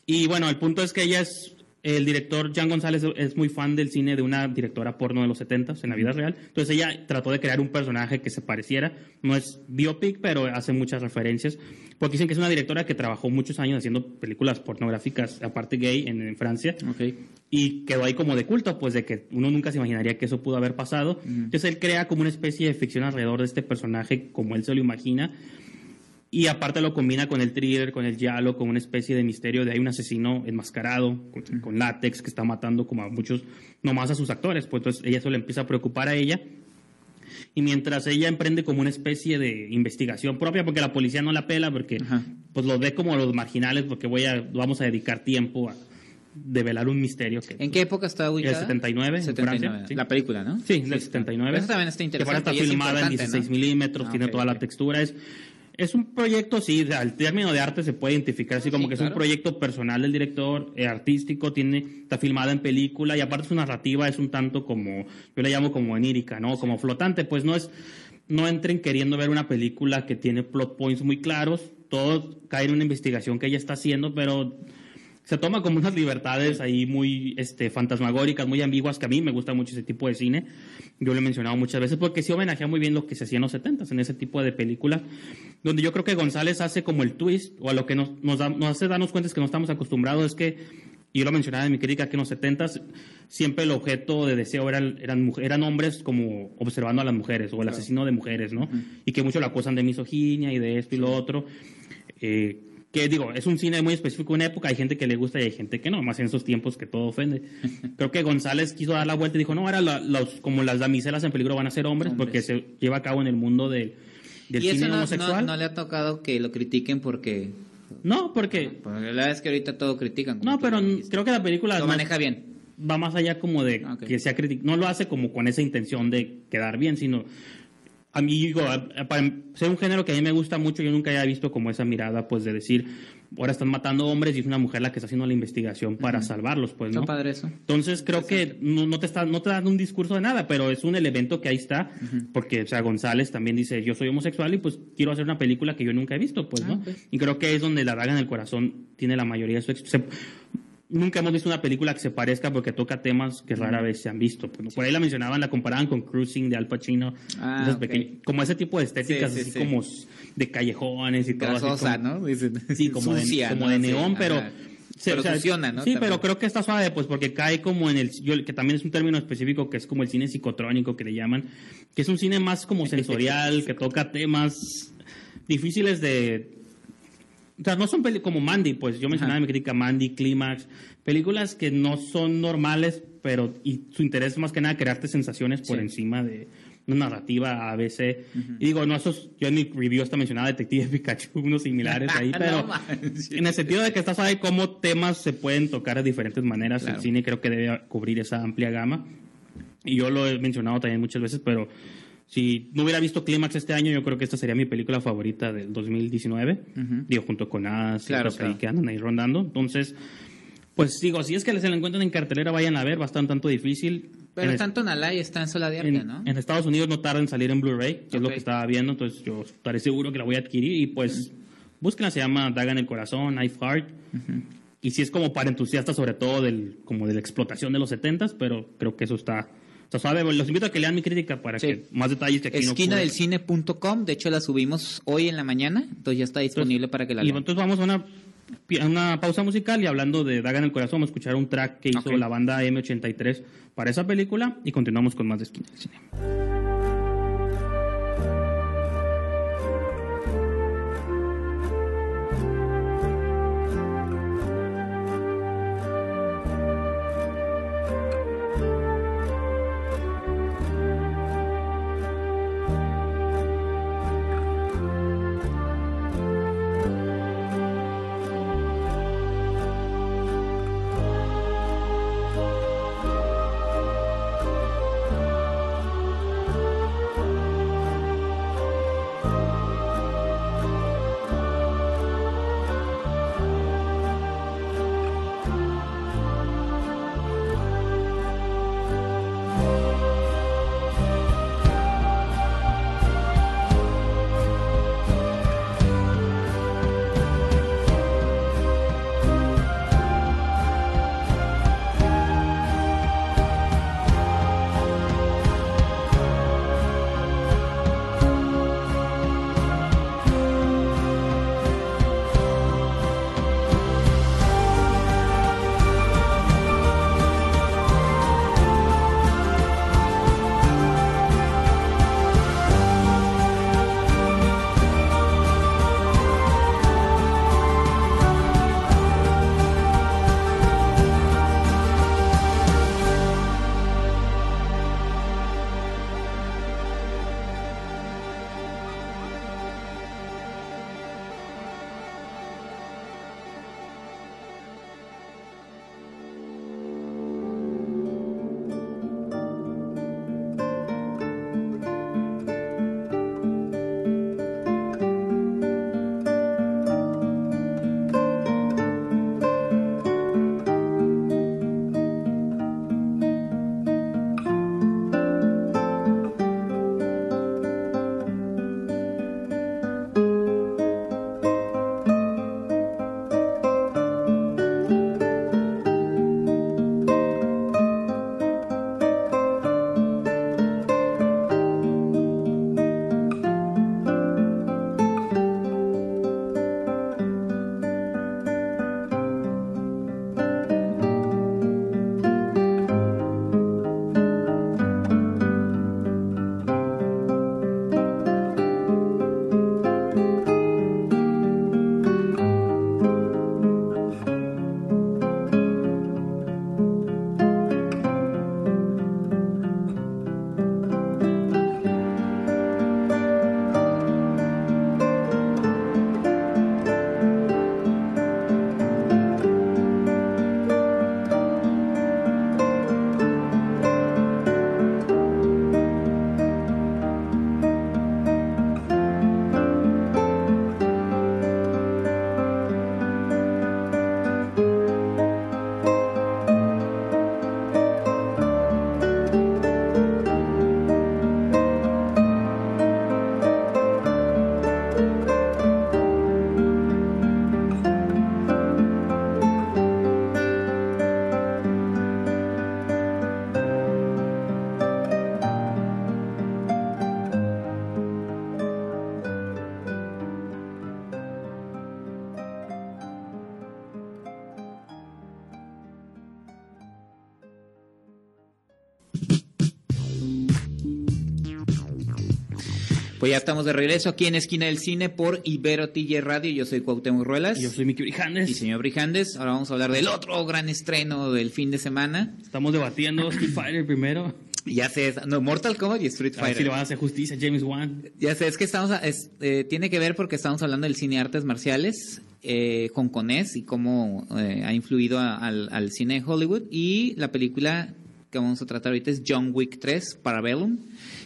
y bueno, el punto es que ella es, el director Jan González es muy fan del cine de una directora porno de los 70 en la vida real. Entonces ella trató de crear un personaje que se pareciera. No es biopic, pero hace muchas referencias. Porque dicen que es una directora que trabajó muchos años haciendo películas pornográficas, aparte gay, en, en Francia. Ok. Y quedó ahí como de culto, pues de que uno nunca se imaginaría que eso pudo haber pasado. Entonces él crea como una especie de ficción alrededor de este personaje, como él se lo imagina. Y aparte lo combina con el thriller, con el giallo, con una especie de misterio de hay un asesino enmascarado, con, con látex, que está matando como a muchos, nomás a sus actores. Pues entonces ella eso le empieza a preocupar a ella. Y mientras ella emprende como una especie de investigación propia, porque la policía no la pela, porque Ajá. pues los ve como los marginales, porque voy a, vamos a dedicar tiempo a develar un misterio. Que, ¿En qué época está el ubicada? 79, en 79. Francia, sí. La película, ¿no? Sí, del 79. Eso también está Que ahora interesante. está filmada en importante, 16 ¿no? milímetros, Ah, tiene ok, toda la ok. textura. Es, es un proyecto, sí, al término de arte se puede identificar así como sí, que es un proyecto personal del director, eh, artístico, tiene, está filmada en película y aparte su narrativa es un tanto como, yo le llamo como enírica, ¿no? Como flotante, pues no es, no entren queriendo ver una película que tiene plot points muy claros, todo cae en una investigación que ella está haciendo, pero se toma como unas libertades ahí muy este, fantasmagóricas, muy ambiguas, que a mí me gusta mucho ese tipo de cine. Yo lo he mencionado muchas veces porque sí homenajea muy bien lo que se hacía en los 70 en ese tipo de película, donde yo creo que González hace como el twist, o a lo que nos, nos, da- nos hace darnos cuenta es que no estamos acostumbrados, es que, y yo lo mencionaba en mi crítica, que en los 70 siempre el objeto de deseo eran, eran, eran hombres como observando a las mujeres, o el asesino de mujeres, ¿no? Y que muchos lo acusan de misoginia y de esto y lo otro. Eh, que digo, es un cine muy específico una época, hay gente que le gusta y hay gente que no, más en esos tiempos que todo ofende. Creo que González quiso dar la vuelta y dijo, no, ahora la- los, como las damiselas en peligro van a ser hombres, Hombres. porque se lleva a cabo en el mundo del, del y cine eso no, homosexual. no, no le ha tocado que lo critiquen porque... No, porque... porque la verdad es que ahorita todo critican. No, pero creo que la película Lo no- maneja bien. va más allá como de Ah, ok. que sea crítico. No lo hace como con esa intención de quedar bien, sino... A mí, digo, para ser un género que a mí me gusta mucho, yo nunca había visto como esa mirada, pues, de decir, ahora están matando hombres y es una mujer la que está haciendo la investigación para salvarlos, pues, Está ¿no? padre eso. Entonces creo que no, no te está no te dan un discurso de nada, pero es un elemento que ahí está, porque o sea, González también dice, yo soy homosexual y pues quiero hacer una película que yo nunca he visto, pues, Ah, ¿no? Y creo que es donde la daga en el corazón tiene la mayoría de su... se- nunca hemos visto una película que se parezca porque toca temas que rara vez se han visto. Por ahí la mencionaban, la comparaban con Cruising de Al Pacino, Ah, esas ok. pequeñas- como ese tipo de estéticas Sí, sí, así sí. como de callejones y todo. así Grasosa, como- ¿no? Dicen. Sí, como Sucia, de, como ¿no? de Sí, neón, pero... ajá. se- Pero funciona, ¿no? Sí, También. pero creo que está suave, pues, porque cae como en el... yo- que también es un término específico que es como el cine psicotrónico que le llaman, que es un cine más como sensorial, que toca temas difíciles de... O sea, no son peli como Mandy, pues yo mencionaba en mi crítica Mandy, Clímax, películas que no son normales, pero y su interés es más que nada crearte sensaciones por Sí. encima de, una narrativa ABC. Y digo, no, esos, yo en mi review hasta mencionaba Detective Pikachu, unos similares ahí, pero en el sentido de que estás sabe cómo temas se pueden tocar de diferentes maneras. Claro. El cine creo que debe cubrir esa amplia gama. Y yo lo he mencionado también muchas veces, pero si no hubiera visto Clímax este año, yo creo que esta sería mi película favorita del 2019. Digo, junto con As, Claro, ahí claro. que andan ahí rondando. Entonces, pues digo, si es que se la encuentran en cartelera, vayan a ver, va a estar un tanto difícil. Pero en, está en y está en Sola en- ¿no? en Estados Unidos no tarda en salir en Blu-ray, que es lo que estaba viendo, entonces yo estaré seguro que la voy a adquirir y pues búsquenla, se llama Daga en el Corazón, Knife Heart. Y sí es como para entusiastas sobre todo del, como de la explotación de los 70s, pero creo que eso está, está suave. Los invito a que lean mi crítica para Sí. que más detalles que aquí no pude. Esquinadelcine.com, de hecho la subimos hoy en la mañana, entonces ya está disponible para que la Y lean. entonces vamos a una, a una pausa musical y hablando de Daga en el Corazón, vamos a escuchar un track que hizo la banda M83 para esa película y continuamos con más de Esquina del Cine. Estamos de regreso aquí en Esquina del Cine por Ibero TJ Radio. Yo soy Cuauhtémoc Ruelas. Y yo soy Miki Brijandes. Y señor Brijandes. Ahora vamos a hablar del otro gran estreno del fin de semana. Estamos debatiendo Street Fighter primero. Ya sé, no, Mortal Kombat y Street A ver si Fighter. le van a hacer justicia James Wan. Ya sé, es que estamos, a- es, eh, tiene que ver porque estamos hablando del cine de artes marciales eh, hongkonés y cómo eh, ha influido a- al, al cine de Hollywood. Y la película que vamos a tratar ahorita es John Wick 3, Parabellum,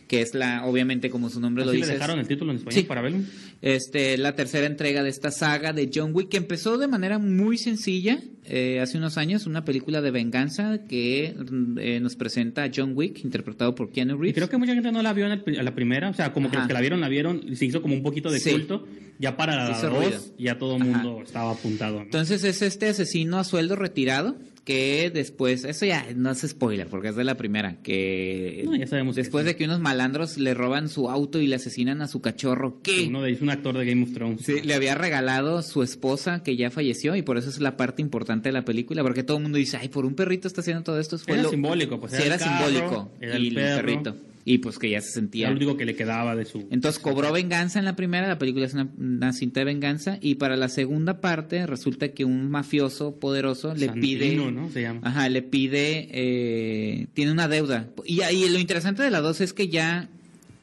que es la, obviamente como su nombre lo ¿Así le dice, dejaron el título en español Sí. para verlo? este, la tercera entrega de esta saga de John Wick, que empezó de manera muy sencilla eh, hace unos años, una película de venganza que mm, eh, nos presenta a John Wick, interpretado por Keanu Y Reeves. creo que mucha gente no la vio en el pri- a la primera, o sea, como que los que la vieron, la vieron, y se hizo como un poquito de Sí. culto. Ya para la dos, ya todo el mundo estaba apuntado. ¿no? Entonces es este asesino a sueldo retirado que después, eso ya no es spoiler porque es de la primera, que No, ya sabemos que después sí. de que unos malandros le roban su auto y le asesinan a su cachorro, que Uno de ellos, un actor de Game of Thrones. Sí, le había regalado su esposa que ya falleció y por eso es la parte importante de la película, porque todo el mundo dice, ay, por un perrito está haciendo todo esto. Fue Era lo- simbólico, pues, Sí, era era, el carro, simbólico. era y el perrito. Y pues que ya se sentía. Era lo único que le quedaba de su... Entonces cobró venganza en la primera, la película es una, una cinta de venganza, y para la segunda parte resulta que un mafioso poderoso le Santino, pide... ¿no? Se llama. Ajá, le pide, eh, tiene una deuda. Y ahí lo interesante de la dos es que ya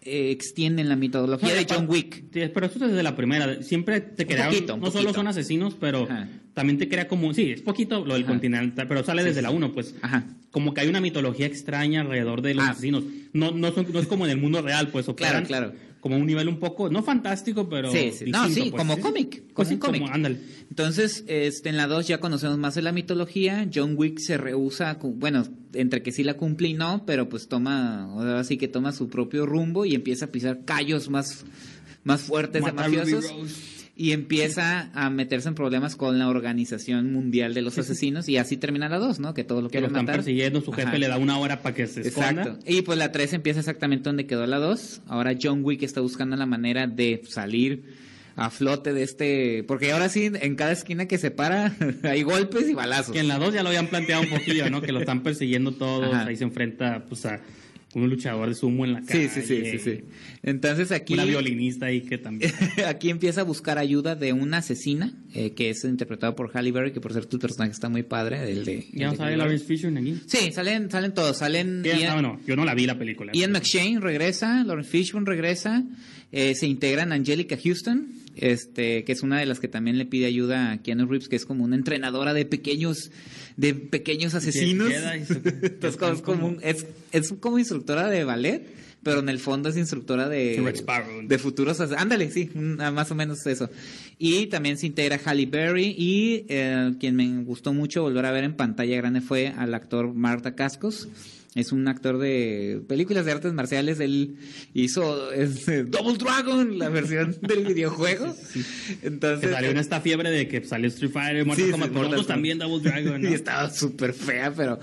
eh, extienden la mitología No, de y John Wick. Pero eso desde la primera. Siempre te crea. poquito, no solo son asesinos, pero Ajá. también te crea como. Sí, es poquito lo del Ajá. continental, pero sale desde la 1, pues. Ajá. Como que hay una mitología extraña alrededor de los Ah. asesinos. No, no, son- no es como en el mundo real, pues. operan claro. Como un nivel un poco. No fantástico, pero. Sí, sí. No, distinto, sí, pues. como Sí, cómic, Pues como cómic. como- ándale. Entonces, este, en la 2 ya conocemos más de la mitología. John Wick se rehúsa, bueno, entre que sí la cumple y no, pero pues toma, ahora sí que toma su propio rumbo y empieza a pisar callos más, más fuertes de Mata a Ruby mafiosos. Y empieza a meterse en problemas con la Organización Mundial de los Asesinos y así termina la 2, ¿no? Que todo lo Que lo quiere están matar. persiguiendo, su jefe Ajá. le da una hora para que se esconda. Exacto. Y pues la 3 empieza exactamente donde quedó la 2. Ahora John Wick está buscando la manera de salir a flote de este... Porque ahora sí, en cada esquina que se para hay golpes y balazos. Que en la 2 ya lo habían planteado un poquillo, ¿no? Que lo están persiguiendo todos. Ajá. Ahí se enfrenta, pues, a un luchador de sumo en la Sí, calle. sí, sí, sí, sí. Entonces aquí... Una violinista ahí que también. aquí empieza a buscar ayuda de una asesina, eh, que es interpretada por Halle Berry, que por cierto el personaje está muy padre. El de, el Ya no de sale. Lawrence Fishburne aquí. Sí, salen, salen todos. Salen Sí, Ian- ah, bueno, yo no la vi la película. Ian McShane regresa, Lawrence Fishburne regresa, eh, se integran Angelica Houston, este, que es una de las que también le pide ayuda a Keanu Reeves, que es como una entrenadora de pequeños, de pequeños asesinos. Entonces, es, como un- es, es como instructora de ballet, pero en el fondo es instructora de, de futuros. Ándale, sí, ah, más o menos eso. Y también se integra Halle Berry y eh, quien me gustó mucho volver a ver en pantalla grande fue al actor Marta Cascos. Es un actor de películas de artes marciales. Él hizo es, eh, Double Dragon, la versión del videojuego. Entonces, Que salió en esta fiebre de que salió Street Fighter, Mortal Sí, Kombat, Mortal también Double Dragon, ¿no? Y estaba súper fea, pero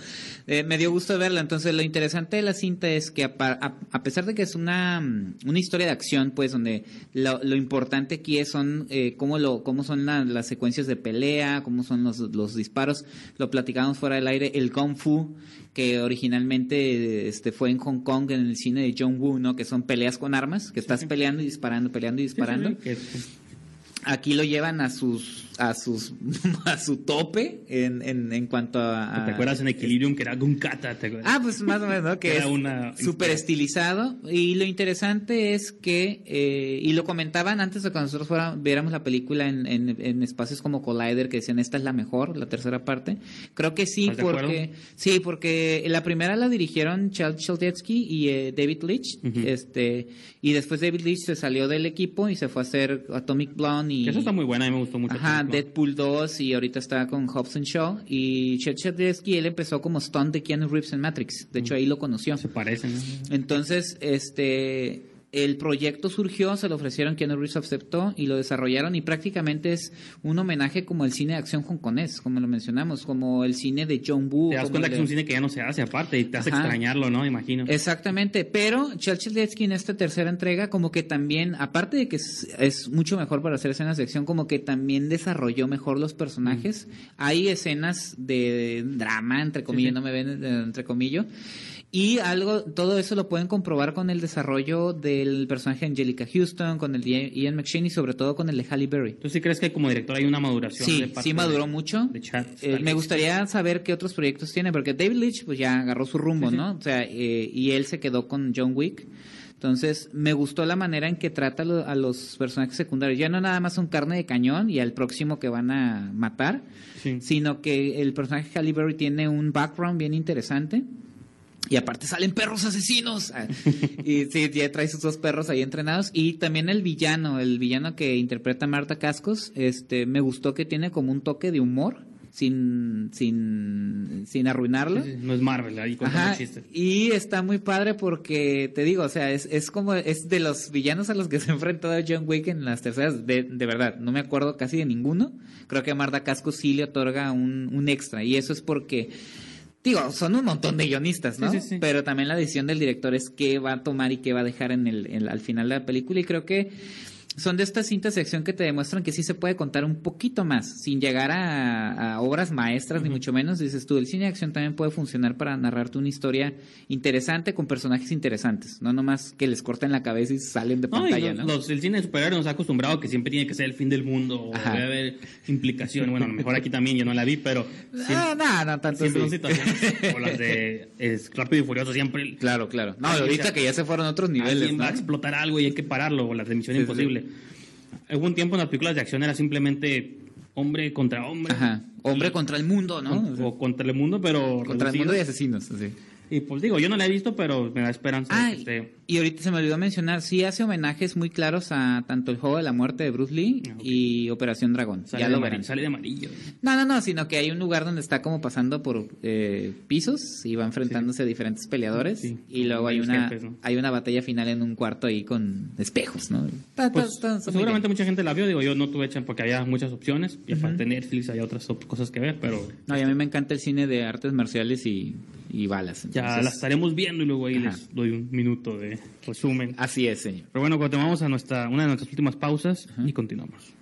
eh, me dio gusto verla. Entonces, lo interesante de la cinta es que, a, a- a pesar de que es una, mm, una historia de acción, pues, donde lo, lo importante aquí es son eh, cómo, lo, cómo son la- las secuencias de pelea, cómo son los, los disparos. Lo platicamos fuera del aire, el Kung Fu, que originalmente este, fue en Hong Kong, en el cine de John Woo, ¿no? Que son peleas con armas, que estás peleando y disparando, peleando y disparando. sí, Aquí lo llevan a sus a sus a su tope en, en, en cuanto a, ¿Te acuerdas en Equilibrium que era? ¿te acuerdas? Ah, pues más o menos, ¿no? Que Era es una- súper estilizado. Y lo interesante es que, eh, y lo comentaban antes de que nosotros fuera- viéramos la película en, en, en espacios como Collider, que decían, esta es la mejor, la tercera parte. Creo que sí, ¿Estás de porque, sí, porque la primera la dirigieron Charles Chaltetsky y eh, David Leitch. Este Y después David Leitch se salió del equipo y se fue a hacer Atomic Blonde y... Que eso está muy buena, a mí me gustó mucho. Ajá. Deadpool 2 y ahorita está con Hobson Shaw. Y Chet él empezó como stunt de Keanu Reeves en Matrix. De hecho, ahí lo conoció. Se parecen. ¿no? Entonces, este, el proyecto surgió, se lo ofrecieron, Keanu Reeves aceptó y lo desarrollaron y prácticamente es un homenaje como el cine de acción hongkonés, como lo mencionamos, como el cine de John Woo. Te das cuenta que de- es un cine que ya no se hace aparte y te hace Ajá. extrañarlo, ¿no? Imagino. Exactamente, pero Chalchildetsky en esta tercera entrega como que también, aparte de que es, es mucho mejor para hacer escenas de acción, como que también desarrolló mejor los personajes. Hay escenas de drama, entre comillas, no me ven, entre comillas. Y algo, todo eso lo pueden comprobar con el desarrollo del personaje de Angelica Houston, con el de Ian McShane y sobre todo con el de Halle Berry. ¿Tú sí crees que como director hay una maduración? Sí, de parte sí maduró de- mucho. De Eh, me gustaría saber qué otros proyectos tiene, porque David Leitch pues ya agarró su rumbo, ¿no? O sea, eh, y él se quedó con John Wick. Entonces, me gustó la manera en que trata a lo- a los personajes secundarios. Ya no nada más son carne de cañón y al próximo que van a matar, Sí. sino que el personaje Halle Berry tiene un background bien interesante. Y aparte salen perros asesinos. Ah, y sí, ya trae sus dos perros ahí entrenados. Y también el villano, el villano que interpreta Marta Cascos, este, me gustó que tiene como un toque de humor, sin, sin, sin arruinarlo. No es Marvel, ahí Ajá, y está muy padre porque, te digo, o sea, es, es como, es de los villanos a los que se ha enfrentado John Wick en las terceras, de, de verdad, no me acuerdo casi de ninguno. Creo que a Marta Casco sí le otorga un, un extra, y eso es porque, digo, son un montón de guionistas, ¿no? Sí, sí, sí. Pero también la decisión del director es qué va a tomar y qué va a dejar en el, en- al final de la película, y creo que son de estas cintas de acción que te demuestran que sí se puede contar un poquito más, sin llegar a, a obras maestras, ni mucho menos. Dices tú, el cine de acción también puede funcionar para narrarte una historia interesante con personajes interesantes, no nomás que les corten la cabeza y salen de No, pantalla, los- ¿no? los- el cine de superhéroes nos ha acostumbrado que siempre tiene que ser el fin del mundo o debe haber implicación. Bueno, a lo mejor aquí también yo no la vi, pero Ah, no, no, tanto siempre son sí. situaciones las de es, Rápido y Furioso siempre Claro, claro. No, ahorita que ya se fueron a otros niveles, ¿no? va a explotar algo y hay que pararlo o las de Misión Sí, sí, Imposible. Hubo un tiempo en las películas de acción era simplemente hombre contra hombre. Ajá. Hombre Y- contra el mundo, ¿no? con- o contra el mundo, pero contra el mundo y asesinos, así. Y pues digo, yo no la he visto, pero me da esperanza Ah, de que esté- y ahorita se me olvidó mencionar, sí hace homenajes muy claros a tanto el juego de la muerte de Bruce Lee Ah, y Operación Dragón. sale, ya de lo amarillo, verán. sale de amarillo. No, no, no, sino que hay un lugar donde está como pasando por eh, pisos y va enfrentándose a diferentes peleadores Sí, y luego hay una jefes, ¿no? hay una batalla final en un cuarto ahí con espejos, ¿no? Está- Pues, está- está muy seguramente bien. mucha gente la vio, digo, yo no tuve chance porque había muchas opciones y aparte de Netflix hay otras cosas que ver, pero No, y a mí me encanta el cine de artes marciales y, y balas. ya la estaremos viendo y luego ahí Ajá. les doy un minuto de resumen. Así es, señor. Pero bueno, continuamos a nuestra, una de nuestras últimas pausas y continuamos.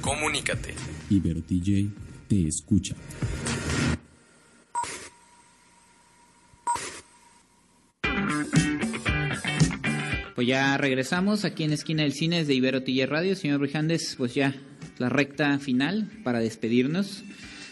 Comunícate. Ibero TJ te escucha. Pues ya regresamos aquí en Esquina del Cine de Ibero TJ Radio. Señor Brijandes, pues ya la recta final para despedirnos.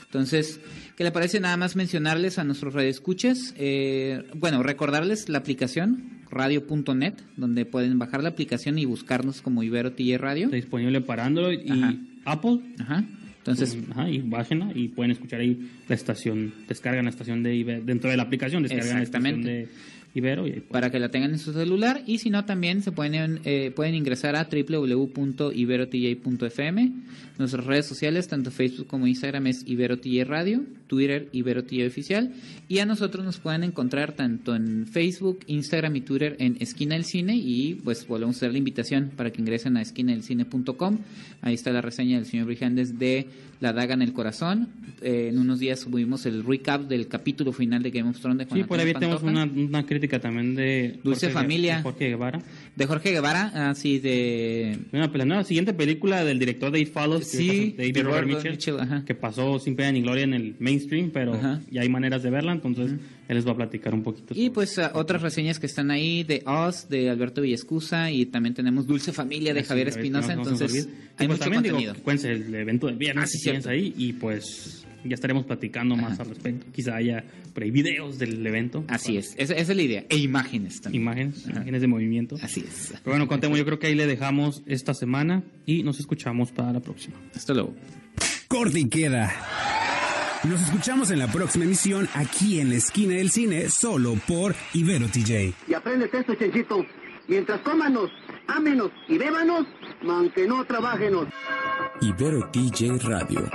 Entonces, ¿qué le parece nada más mencionarles a nuestros radioescuchas? Eh, bueno, recordarles la aplicación radio.net, donde pueden bajar la aplicación y buscarnos como Ibero TJ Radio. Está disponible para Android y Ajá. Apple. Ajá. Entonces, Ajá, y bájenla y pueden escuchar ahí la estación, descargan la estación de Ibero, dentro de la aplicación, descargan la estación Exactamente. de Ibero y para que la tengan en su celular y si no también se pueden eh, pueden ingresar a www.iberotj.fm nuestras redes sociales tanto Facebook como Instagram es IberoTJ Radio Twitter IberoTJ Oficial y a nosotros nos pueden encontrar tanto en Facebook Instagram y Twitter en Esquina del Cine y pues volvemos a hacer la invitación para que ingresen a esquinadelcine.com ahí está la reseña del señor Brijandes de La Daga en el Corazón. Eh, en unos días subimos el recap del capítulo final de Game of Thrones de Juan Sí, por ahí tenemos una, una crítica también de Dulce Jorge- Familia. de Jorge Guevara. De Jorge Guevara, así de... Bueno, pues la nueva siguiente película del director de It Follows, Sí, de de David Robert Mitchell, Mitchell, ajá. que pasó sin pena ni gloria en el mainstream, pero Ajá. ya hay maneras de verla, entonces él les va a platicar un poquito. Y sobre- pues ah, otras reseñas que están ahí de Oz, de Alberto Villescusa y también tenemos Dulce Familia de Así, Javier a ver, Espinosa, no- no entonces hay pues mucho también digo, contenido. acuérdense el evento del viernes, Ah, sí, si ahí, y pues ya estaremos platicando más al respecto. Quizá haya por ahí videos del evento. Así es, esa, esa es la idea. E imágenes también. Imágenes, imágenes de movimiento. Así es. Pero bueno, contemos, yo creo que ahí le dejamos esta semana y nos escuchamos para la próxima. Hasta luego. Corte y queda. Nos escuchamos en la próxima emisión aquí en la esquina del cine, solo por Ibero TJ. Y aprendes esto, Chenchito. Mientras cómanos, ámenos y bébanos, aunque no trabajenos. Ibero TJ Radio.